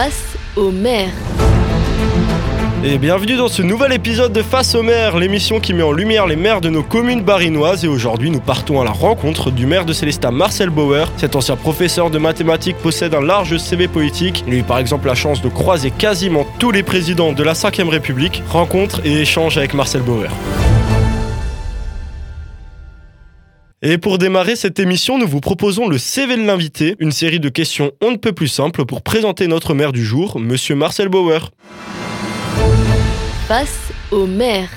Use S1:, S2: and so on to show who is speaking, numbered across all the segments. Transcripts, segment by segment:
S1: Face au maire.
S2: Et bienvenue dans ce nouvel épisode de Face au maire, l'émission qui met en lumière les maires de nos communes barinoises. Et aujourd'hui, nous partons à la rencontre du maire de Célestat, Marcel Bauer. Cet ancien professeur de mathématiques possède un large CV politique. Il a eu par exemple la chance de croiser quasiment tous les présidents de la 5ème République. Rencontre et échange avec Marcel Bauer. Et pour démarrer cette émission, nous vous proposons le CV de l'invité, une série de questions on ne peut plus simples pour présenter notre maire du jour, monsieur Marcel Bauer.
S1: Face au maire.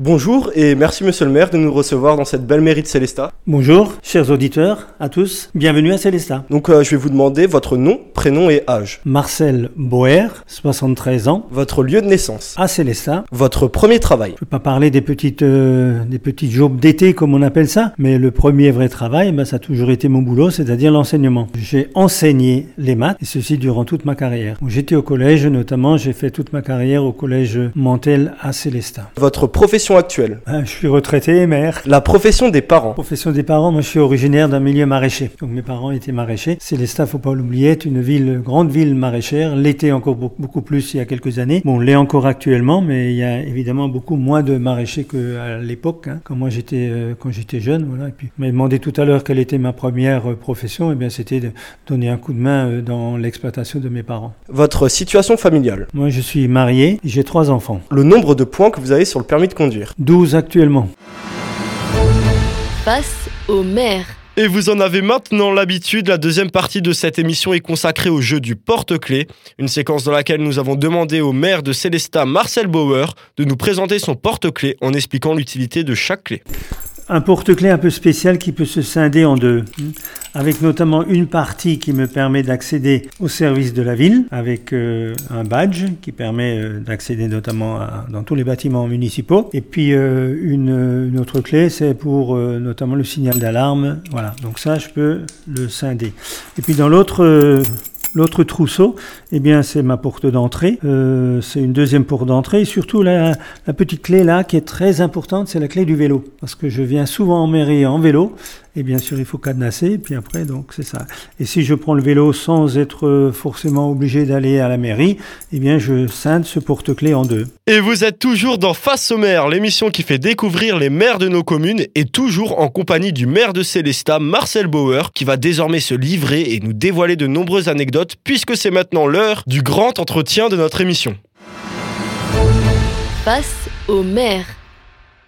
S2: Bonjour et merci monsieur le maire de nous recevoir dans cette belle mairie de Célestat.
S3: Bonjour, chers auditeurs, à tous, bienvenue à Célestat.
S2: Donc euh, je vais vous demander votre nom, prénom et âge.
S3: Marcel Boer, 73 ans,
S2: Votre lieu de naissance.
S3: à Célestat.
S2: Votre premier travail.
S3: Je ne peux pas parler des petites, euh, des petites jobs d'été comme on appelle ça, mais le premier vrai travail, ben, ça a toujours été mon boulot, c'est-à-dire l'enseignement. J'ai enseigné les maths, et ceci durant toute ma carrière. J'étais au collège, notamment, j'ai fait toute ma carrière au collège Mantel à Célestat.
S2: Votre profession actuelle.
S3: Ah, Je suis retraité, maire.
S2: La profession des parents.
S3: Profession des parents, moi je suis originaire d'un milieu maraîcher. Donc mes parents étaient maraîchers. Célestat, faut pas l'oublier, est une ville, grande ville maraîchère. L'était encore beaucoup, plus il y a quelques années. Bon, l'est encore actuellement, mais il y a évidemment beaucoup moins de maraîchers qu'à l'époque, hein, quand moi j'étais euh, quand j'étais jeune. Voilà. Et puis, m'avez demandé tout à l'heure quelle était ma première euh, profession. Eh bien, c'était de donner un coup de main euh, dans l'exploitation de mes parents.
S2: Votre situation familiale.
S3: Moi, je suis marié, j'ai trois enfants,
S2: Le nombre de points que vous avez sur le permis de conduire.
S3: 12 actuellement.
S1: Face au maire.
S2: Et vous en avez maintenant l'habitude, la deuxième partie de cette émission est consacrée au jeu du porte-clés, une séquence dans laquelle nous avons demandé au maire de Célestat, Marcel Bauer, de nous présenter son porte-clés en expliquant l'utilité de chaque clé.
S3: Un porte-clés un peu spécial qui peut se scinder en deux, hein, avec notamment une partie qui me permet d'accéder au service de la ville, avec euh, un badge qui permet euh, d'accéder notamment dans tous les bâtiments municipaux, et puis euh, une, autre clé, c'est pour notamment le signal d'alarme. Voilà, donc ça, je peux le scinder. Et puis dans l'autre L'autre trousseau, eh bien, c'est ma porte d'entrée. Euh, c'est une deuxième porte d'entrée. Et surtout, la, la petite clé là, qui est très importante, c'est la clé du vélo. Parce que je viens souvent en mairie en vélo. Et bien sûr, il faut cadenasser. Et puis après, donc, c'est ça. Et si je prends le vélo sans être euh, forcément obligé d'aller à la mairie, eh bien, je scinde ce porte-clés en deux.
S2: Et vous êtes toujours dans Face au maire, l'émission qui fait découvrir les maires de nos communes et toujours en compagnie du maire de Célestat, Marcel Bauer, qui va désormais se livrer et nous dévoiler de nombreuses anecdotes puisque c'est maintenant l'heure du grand entretien de notre émission.
S1: Face au maire.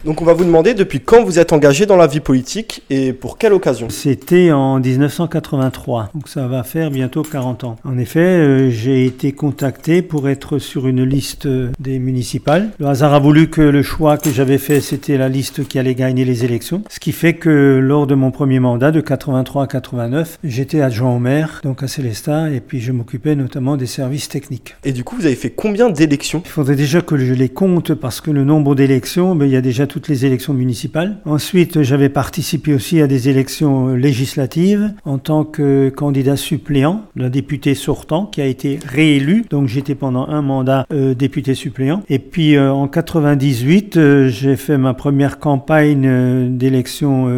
S2: Donc on va vous demander depuis quand vous êtes engagé dans la vie politique et pour quelle occasion
S3: C'était en 1983, donc ça va faire bientôt 40 ans. En effet, euh, j'ai été contacté pour être sur une liste des municipales. Le hasard a voulu que le choix que j'avais fait, c'était la liste qui allait gagner les élections. Ce qui fait que lors de mon premier mandat, de 83 à 89, j'étais adjoint au maire, donc à Célestat, et puis je m'occupais notamment des services techniques.
S2: Et du coup vous avez fait combien d'élections?
S3: Il faudrait déjà que je les compte parce que le nombre d'élections, ben, il y a déjà toutes les élections municipales. Ensuite, j'avais participé aussi à des élections législatives en tant que candidat suppléant, d'un député sortant qui a été réélu. Donc j'étais pendant un mandat euh, député suppléant. Et puis euh, en 98, euh, j'ai fait ma première campagne d'élection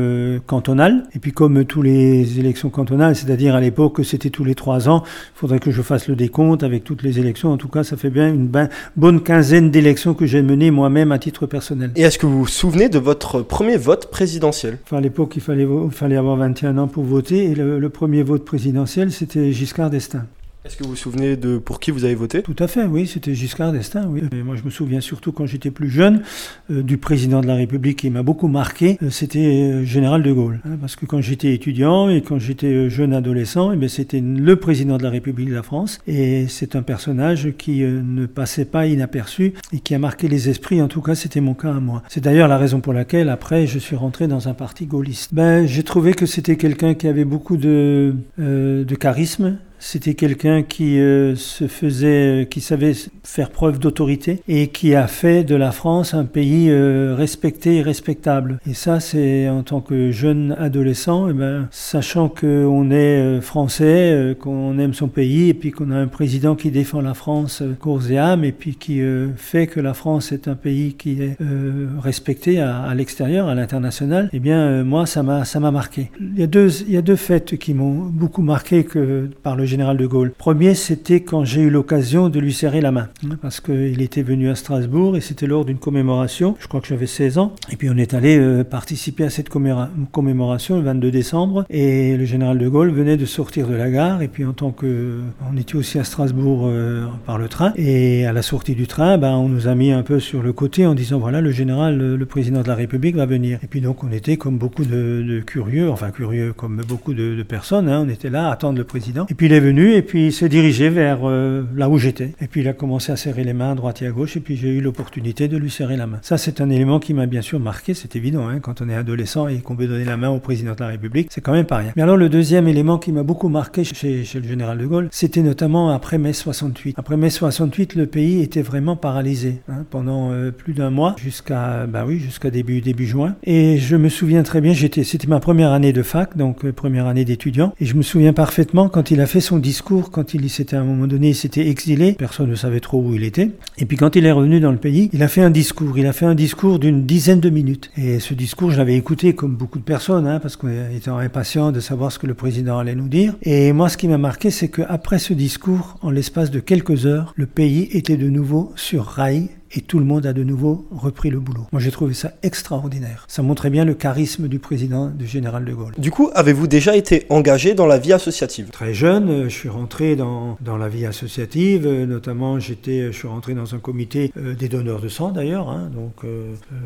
S3: cantonale. Et puis comme tous les élections cantonales, c'est-à-dire à l'époque c'était tous les trois ans, il faudrait que je fasse le décompte avec toutes les élections. En tout cas, ça fait bien une ben- bonne quinzaine d'élections que j'ai menées moi-même à titre personnel.
S2: Et est-ce que vous vous souvenez de votre premier vote présidentiel?
S3: Enfin, à l'époque, il fallait, avoir 21 ans pour voter et le premier vote présidentiel, c'était Giscard d'Estaing.
S2: Est-ce que vous vous souvenez de pour qui vous avez voté?
S3: Tout à fait, oui, c'était Giscard d'Estaing, oui. Et moi, je me souviens surtout quand j'étais plus jeune euh, du président de la République qui m'a beaucoup marqué, euh, c'était euh, Général de Gaulle. hein, parce que quand j'étais étudiant et quand j'étais jeune adolescent, eh bien, c'était le président de la République de la France. Et c'est un personnage qui ne passait pas inaperçu et qui a marqué les esprits. En tout cas, c'était mon cas à moi. C'est d'ailleurs la raison pour laquelle, après, je suis rentré dans un parti gaulliste. Ben, j'ai trouvé que c'était quelqu'un qui avait beaucoup de, de charisme, c'était quelqu'un qui euh, se faisait, qui savait faire preuve d'autorité et qui a fait de la France un pays euh, respecté et respectable. Et ça, c'est en tant que jeune adolescent, eh ben, sachant qu'on est euh, français, euh, qu'on aime son pays et puis qu'on a un président qui défend la France euh, corps et âme et puis qui euh, fait que la France est un pays qui est euh, respecté à, l'extérieur, à l'international. Eh bien, euh, moi, ça m'a, ça m'a marqué. Il y a deux, il y a deux faits qui m'ont beaucoup marqué que par le général de Gaulle. Premier, c'était quand j'ai eu l'occasion de lui serrer la main, hein, parce qu'il était venu à Strasbourg et c'était lors d'une commémoration, je crois que j'avais 16 ans, et puis on est allé euh, participer à cette commémoration le 22 décembre, et le général de Gaulle venait de sortir de la gare, et puis en tant que... On était aussi à Strasbourg euh, par le train, et à la sortie du train, ben, on nous a mis un peu sur le côté en disant, voilà, le général, le, président de la République va venir. Et puis donc on était comme beaucoup de, curieux, enfin curieux comme beaucoup de, personnes, hein, on était là à attendre le président. Et puis il est et puis il s'est dirigé vers euh, là où j'étais. Et puis il a commencé à serrer les mains à droite et à gauche, et puis j'ai eu l'opportunité de lui serrer la main. Ça, c'est un élément qui m'a bien sûr marqué, c'est évident, hein, quand on est adolescent et qu'on veut donner la main au président de la République, c'est quand même pas rien. Mais alors le deuxième élément qui m'a beaucoup marqué chez, le général de Gaulle, c'était notamment après mai 68. Après mai 68, le pays était vraiment paralysé hein, pendant euh, plus d'un mois, jusqu'à bah oui, jusqu'à début, juin. Et je me souviens très bien, c'était ma première année de fac, donc euh, première année d'étudiant, et je me souviens parfaitement quand il a fait son discours, quand il s'était à un moment donné, il s'était exilé, personne ne savait trop où il était. Et puis quand il est revenu dans le pays, il a fait un discours. Il a fait un discours d'une dizaine de minutes. Et ce discours, je l'avais écouté comme beaucoup de personnes, hein, parce qu'on était impatient de savoir ce que le président allait nous dire. Et moi, ce qui m'a marqué, c'est qu'après ce discours, en l'espace de quelques heures, le pays était de nouveau sur rail et tout le monde a de nouveau repris le boulot. Moi j'ai trouvé ça extraordinaire. Ça montrait bien le charisme du président du général de Gaulle.
S2: Du coup, avez-vous déjà été engagé dans la vie associative?
S3: Très jeune, euh, je suis rentré dans, dans la vie associative, euh, notamment j'étais, je suis rentré dans un comité euh, des donneurs de sang d'ailleurs, hein, donc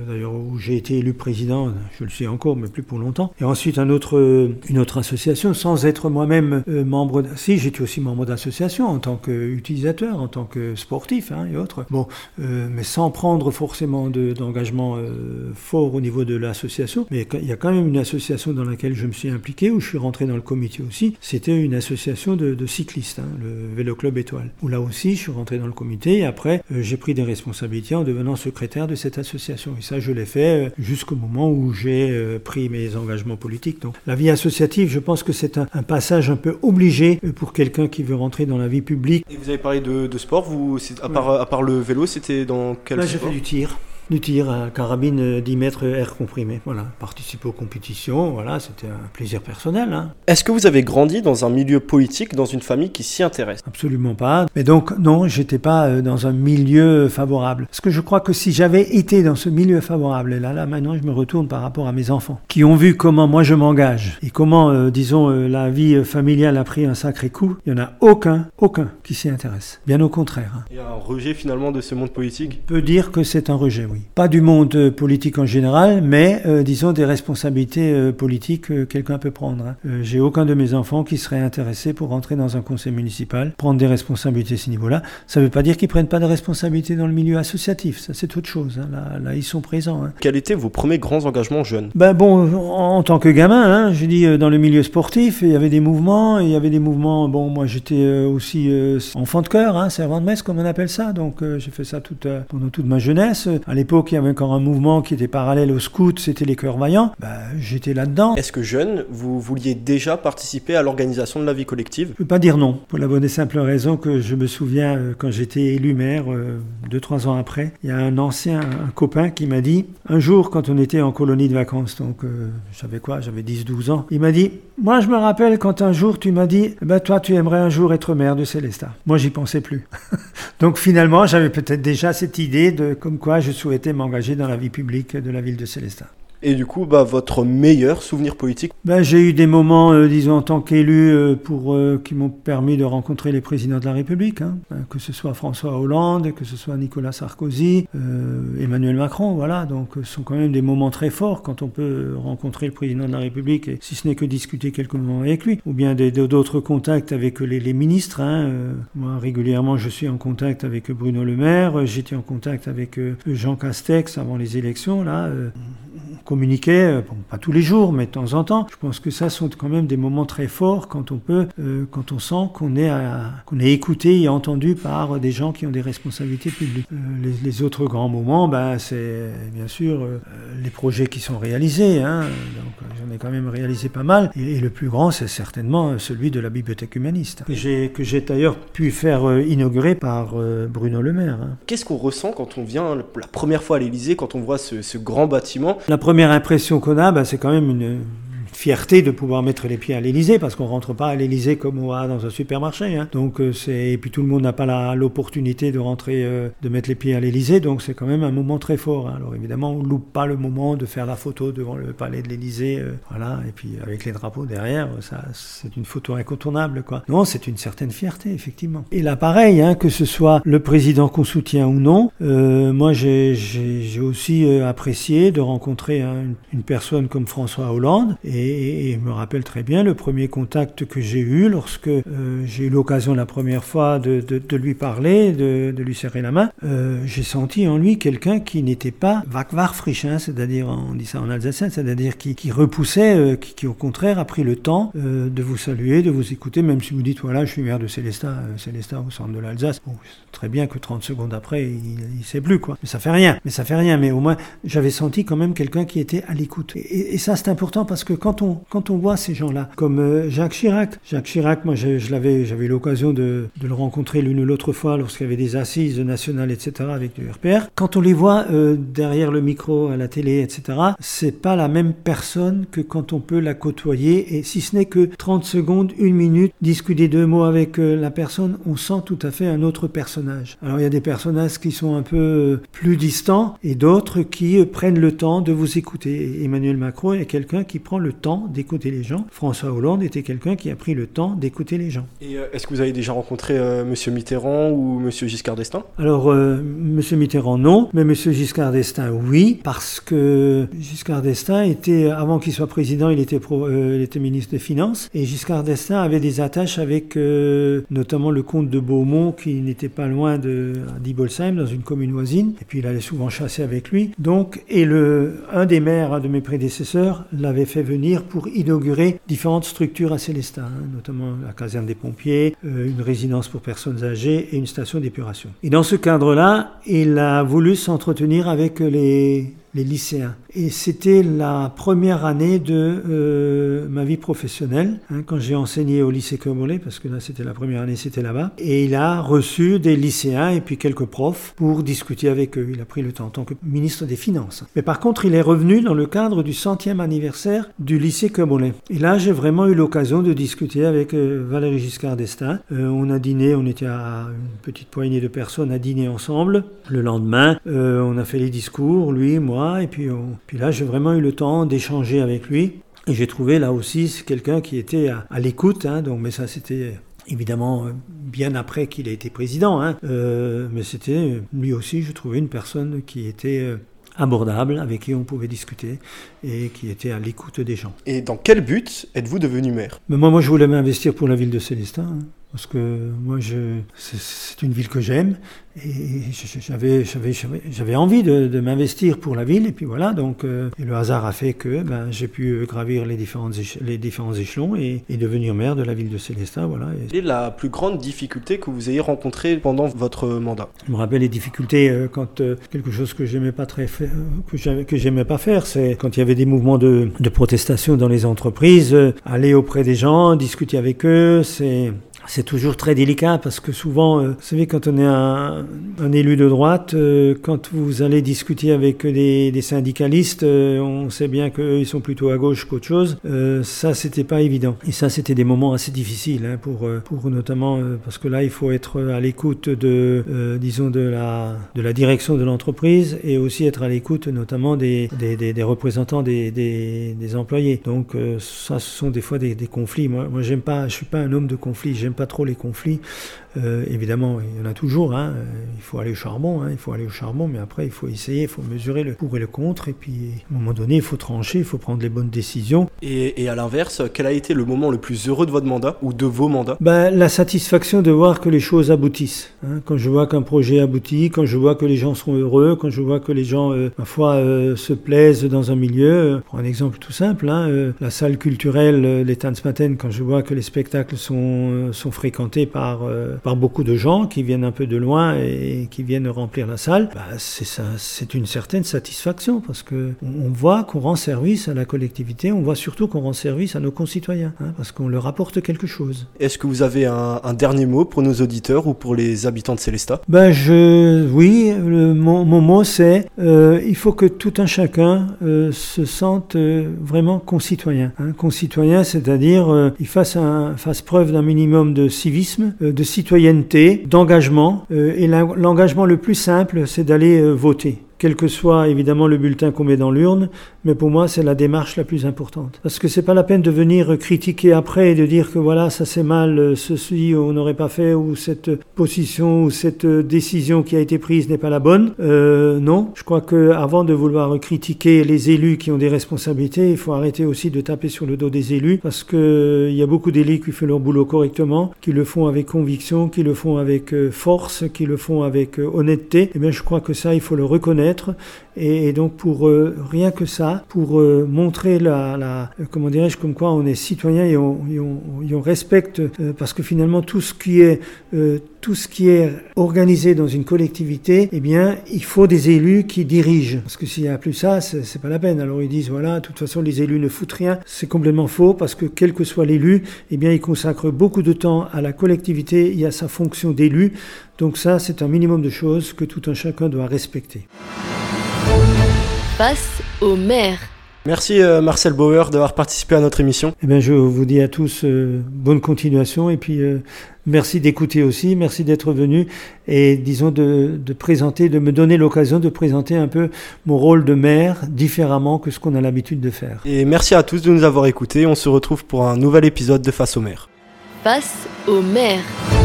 S3: d'ailleurs où j'ai été élu président, je le sais encore, mais plus pour longtemps. Et ensuite un autre, une autre association, sans être moi-même membre. Si, j'étais aussi membre d'association en tant qu'utilisateur, en tant que sportif hein, et autres. Bon, mais sans prendre forcément d'engagement euh, fort au niveau de l'association. Mais il y a quand même une association dans laquelle je me suis impliqué, où je suis rentré dans le comité aussi. C'était une association de, cyclistes, hein, le Vélo Club Étoile. Où là aussi, je suis rentré dans le comité et après, euh, j'ai pris des responsabilités en devenant secrétaire de cette association. Et ça, je l'ai fait euh, jusqu'au moment où j'ai pris mes engagements politiques. Donc, la vie associative, je pense que c'est un, passage un peu obligé pour quelqu'un qui veut rentrer dans la vie publique.
S2: Et vous avez parlé de, sport, vous, à, part, à part le vélo, c'était dans
S3: Là, j'ai fait du tir du tir à carabine 10 mètres air comprimé. Voilà, participer aux compétitions, voilà, c'était un plaisir personnel. Hein.
S2: Est-ce que vous avez grandi dans un milieu politique, dans une famille qui s'y intéresse?
S3: Absolument pas. Mais donc, non, j'étais pas euh, dans un milieu favorable. Parce que je crois que si j'avais été dans ce milieu favorable, et là, là, maintenant, je me retourne par rapport à mes enfants, qui ont vu comment moi je m'engage et comment, euh, disons, euh, la vie familiale a pris un sacré coup. Il y en a aucun, aucun qui s'y intéresse. Bien au contraire. Hein.
S2: Il y a un rejet finalement de ce monde politique?
S3: On peut dire que c'est un rejet, oui. Pas du monde euh, politique en général, mais euh, disons des responsabilités euh, politiques que quelqu'un peut prendre. Hein. J'ai aucun de mes enfants qui serait intéressé pour rentrer dans un conseil municipal, prendre des responsabilités à ce niveau-là. Ça ne veut pas dire qu'ils prennent pas de responsabilités dans le milieu associatif, ça c'est autre chose. Hein. Là, là, ils sont présents. Hein.
S2: Quels étaient vos premiers grands engagements jeunes?
S3: Ben bon, en, tant que gamin, je dis dans le milieu sportif, il y avait des mouvements, il y avait des mouvements. Bon, moi j'étais aussi enfant de cœur, servant de messe comme on appelle ça, donc j'ai fait ça toute, pendant toute ma jeunesse. À l'époque, il y avait encore un mouvement qui était parallèle au scout, c'était les cœurs vaillants. Bah, j'étais là-dedans.
S2: Est-ce que jeune, vous vouliez déjà participer à l'organisation de la vie collective?
S3: Je ne peux pas dire non, pour la bonne et simple raison que je me souviens euh, quand j'étais élu maire, euh, deux, trois ans après, il y a un ancien, un copain qui m'a dit, un jour quand on était en colonie de vacances, donc euh, j'avais quoi, j'avais 10-12 ans, il m'a dit, moi je me rappelle quand un jour tu m'as dit, bah, toi tu aimerais un jour être maire de Célestat. Moi j'y pensais plus. donc finalement j'avais peut-être déjà cette idée de comme quoi je souhaitais m'engager dans la vie publique de la ville de Célestin.
S2: Et du coup, bah, votre meilleur souvenir politique?
S3: Ben, J'ai eu des moments, euh, disons, en tant qu'élu, euh, euh, qui m'ont permis de rencontrer les présidents de la République, hein. ben, que ce soit François Hollande, que ce soit Nicolas Sarkozy, Emmanuel Macron, voilà. Donc, ce sont quand même des moments très forts quand on peut rencontrer le président de la République, si ce n'est que discuter quelques moments avec lui, ou bien d'autres contacts avec les, les ministres. Hein. moi, régulièrement, je suis en contact avec Bruno Le Maire, j'étais en contact avec Jean Castex avant les élections, là communiquer, euh, pas tous les jours, mais de temps en temps. Je pense que ça sont quand même des moments très forts quand on peut, euh, quand on sent qu'on est, qu'on est écouté et entendu par des gens qui ont des responsabilités publiques. Euh, les, autres grands moments, ben, c'est bien sûr les projets qui sont réalisés. Hein. donc j'en ai quand même réalisé pas mal. Et, le plus grand, c'est certainement celui de la bibliothèque humaniste, que j'ai, que j'ai d'ailleurs pu faire inaugurer par Bruno Le Maire. Hein.
S2: Qu'est-ce qu'on ressent quand on vient la première fois à l'Élysée, quand on voit ce, ce grand bâtiment?
S3: La première impression qu'on a, bah, c'est quand même une, fierté de pouvoir mettre les pieds à l'Élysée, parce qu'on rentre pas à l'Élysée comme on va dans un supermarché. Hein. Donc euh, c'est et puis tout le monde n'a pas l'opportunité de rentrer, euh, de mettre les pieds à l'Élysée, donc c'est quand même un moment très fort. Hein. Alors évidemment, on loupe pas le moment de faire la photo devant le palais de l'Élysée, euh, voilà, et puis avec les drapeaux derrière, ça c'est une photo incontournable, quoi. Non, c'est une certaine fierté, effectivement. Et là, pareil, hein, que ce soit le président qu'on soutient ou non, moi j'ai aussi apprécié de rencontrer une, une personne comme François Hollande et, et, me rappelle très bien le premier contact que j'ai eu lorsque euh, j'ai eu l'occasion la première fois de, lui parler, de, lui serrer la main. Euh, j'ai senti en lui quelqu'un qui n'était pas hein, c'est-à-dire, on dit ça en alsacien, c'est-à-dire qui, repoussait, euh, qui, au contraire a pris le temps de vous saluer, de vous écouter, même si vous dites voilà, je suis maire de Célestat, Célestat au centre de l'Alsace. Bon, très bien que 30 secondes après, il, il sait plus quoi. Mais ça fait rien. Mais ça fait rien. Mais au moins, j'avais senti quand même quelqu'un qui était à l'écoute. Et, et, ça, c'est important parce que quand quand on voit ces gens-là, comme euh, Jacques Chirac, Jacques Chirac, moi, je, l'avais, j'avais eu l'occasion de, le rencontrer l'une ou l'autre fois lorsqu'il y avait des assises nationales, etc., avec du RPR. Quand on les voit euh, derrière le micro, à la télé, etc., c'est pas la même personne que quand on peut la côtoyer. Et si ce n'est que 30 secondes, une minute, discuter deux mots avec euh, la personne, on sent tout à fait un autre personnage. Alors, il y a des personnages qui sont un peu plus distants et d'autres qui prennent le temps de vous écouter. Emmanuel Macron est quelqu'un qui prend le temps d'écouter les gens. François Hollande était quelqu'un qui a pris le temps d'écouter les gens.
S2: Et euh, est-ce que vous avez déjà rencontré euh, Monsieur Mitterrand ou Monsieur Giscard d'Estaing?
S3: Alors, euh, Monsieur Mitterrand, non, mais Monsieur Giscard d'Estaing, oui, parce que Giscard d'Estaing était, avant qu'il soit président, il était, pro, il était ministre des Finances, et Giscard d'Estaing avait des attaches avec notamment le comte de Beaumont, qui n'était pas loin de d'Ibolsheim, dans une commune voisine, et puis il allait souvent chasser avec lui. Donc, et le, un des maires, un de mes prédécesseurs, l'avait fait venir pour inaugurer différentes structures à Célestat, hein, notamment la caserne des pompiers, euh, une résidence pour personnes âgées et une station d'épuration. Et dans ce cadre-là, il a voulu s'entretenir avec les, les lycéens. Et c'était la première année de euh, ma vie professionnelle, hein, quand j'ai enseigné au lycée Comollet, parce que là c'était la première année, c'était là-bas. Et il a reçu des lycéens et puis quelques profs pour discuter avec eux. Il a pris le temps en tant que ministre des Finances. Mais par contre, il est revenu dans le cadre du centième anniversaire du lycée Comollet. Et là, j'ai vraiment eu l'occasion de discuter avec euh, Valérie Giscard d'Estaing. Euh, on a dîné, on était à une petite poignée de personnes à dîner ensemble. Le lendemain, euh, on a fait les discours, lui, moi, et puis on, puis là, j'ai vraiment eu le temps d'échanger avec lui. Et j'ai trouvé là aussi quelqu'un qui était à, à l'écoute. Hein, donc, mais ça, c'était évidemment bien après qu'il ait été président. Hein, euh, mais c'était lui aussi, je trouvais une personne qui était euh, abordable, avec qui on pouvait discuter et qui était à l'écoute des gens.
S2: Et dans quel but êtes-vous devenu maire?
S3: Mais moi, moi, je voulais m'investir pour la ville de Célestin. Hein, parce que moi, c'est une ville que j'aime et j'avais, envie de, de m'investir pour la ville. Et puis voilà, donc euh, le hasard a fait que ben, j'ai pu gravir les, différentes les différents échelons et, et, devenir maire de la ville de Célestin. Voilà. Et...
S2: Quelle est la plus grande difficulté que vous ayez rencontrée pendant votre mandat
S3: Je me rappelle les difficultés euh, quand euh, quelque chose que j'aimais pas très faire, que j'aimais, pas faire, c'est quand il y avait des mouvements de, de protestation dans les entreprises, euh, aller auprès des gens, discuter avec eux, c'est c'est toujours très délicat parce que souvent, euh, vous savez, quand on est un, élu de droite, euh, quand vous allez discuter avec des, syndicalistes, euh, on sait bien qu'ils sont plutôt à gauche qu'autre chose. Ça, c'était pas évident. Et ça, c'était des moments assez difficiles hein, pour, pour notamment parce que là, il faut être à l'écoute de, disons, de la, de la direction de l'entreprise et aussi être à l'écoute notamment des, des, des, représentants des, des, des, employés. Donc, ça, ce sont des fois des, conflits. Moi, moi j'aime pas, je suis pas un homme de conflit. Pas trop les conflits. Euh, évidemment, il y en a toujours. Hein. Il faut aller au charbon, hein. il faut aller au charbon, mais après, il faut essayer, il faut mesurer le pour et le contre, et puis à un moment donné, il faut trancher, il faut prendre les bonnes décisions.
S2: Et, et à l'inverse, quel a été le moment le plus heureux de votre mandat ou de vos mandats?
S3: Ben, La satisfaction de voir que les choses aboutissent. Hein. Quand je vois qu'un projet aboutit, quand je vois que les gens sont heureux, quand je vois que les gens, euh, ma foi, euh, se plaisent dans un milieu. Euh, pour un exemple tout simple, hein, la salle culturelle, euh, les Tanzmatten, quand je vois que les spectacles sont, sont sont fréquentés par, euh, par beaucoup de gens qui viennent un peu de loin et qui viennent remplir la salle, bah, c'est une certaine satisfaction parce que on voit qu'on rend service à la collectivité, on voit surtout qu'on rend service à nos concitoyens hein, parce qu'on leur apporte quelque chose.
S2: Est-ce que vous avez un, un, dernier mot pour nos auditeurs ou pour les habitants de Célestat
S3: Ben je, oui, le, mon, mon, mot c'est euh, il faut que tout un chacun euh, se sente euh, vraiment concitoyen. Hein, concitoyen, c'est-à-dire il fasse, un, fasse preuve d'un minimum de civisme, euh, de citoyenneté, d'engagement. Euh, et l'engagement le plus simple, c'est d'aller voter quel que soit évidemment le bulletin qu'on met dans l'urne, mais pour moi c'est la démarche la plus importante. Parce que c'est pas la peine de venir critiquer après et de dire que voilà ça c'est mal, ceci on n'aurait pas fait ou cette position ou cette décision qui a été prise n'est pas la bonne. Euh, non, je crois que avant de vouloir critiquer les élus qui ont des responsabilités, il faut arrêter aussi de taper sur le dos des élus parce que il y a beaucoup d'élus qui font leur boulot correctement, qui le font avec conviction, qui le font avec force, qui le font avec honnêteté. Et bien je crois que ça il faut le reconnaître mètres et, donc pour euh, rien que ça, pour euh, montrer la, comment dirais-je, comme quoi on est citoyen et on respecte, euh, parce que finalement tout ce qui est tout ce qui est organisé dans une collectivité, eh bien, il faut des élus qui dirigent. Parce que s'il n'y a plus ça, c'est pas la peine. Alors ils disent, voilà, de toute façon, les élus ne foutent rien. C'est complètement faux parce que quel que soit l'élu, eh bien, il consacre beaucoup de temps à la collectivité et à sa fonction d'élu. Donc ça, c'est un minimum de choses que tout un chacun doit respecter.
S1: Face au maire.
S2: Merci euh, Marcel Bauer d'avoir participé à notre émission.
S3: Eh bien, je vous dis à tous euh, bonne continuation et puis euh, merci d'écouter aussi, merci d'être venu et disons de, de, présenter, de me donner l'occasion de présenter un peu mon rôle de maire différemment que ce qu'on a l'habitude de faire.
S2: Et merci à tous de nous avoir écoutés. On se retrouve pour un nouvel épisode de Face au maire.
S1: Face au maire.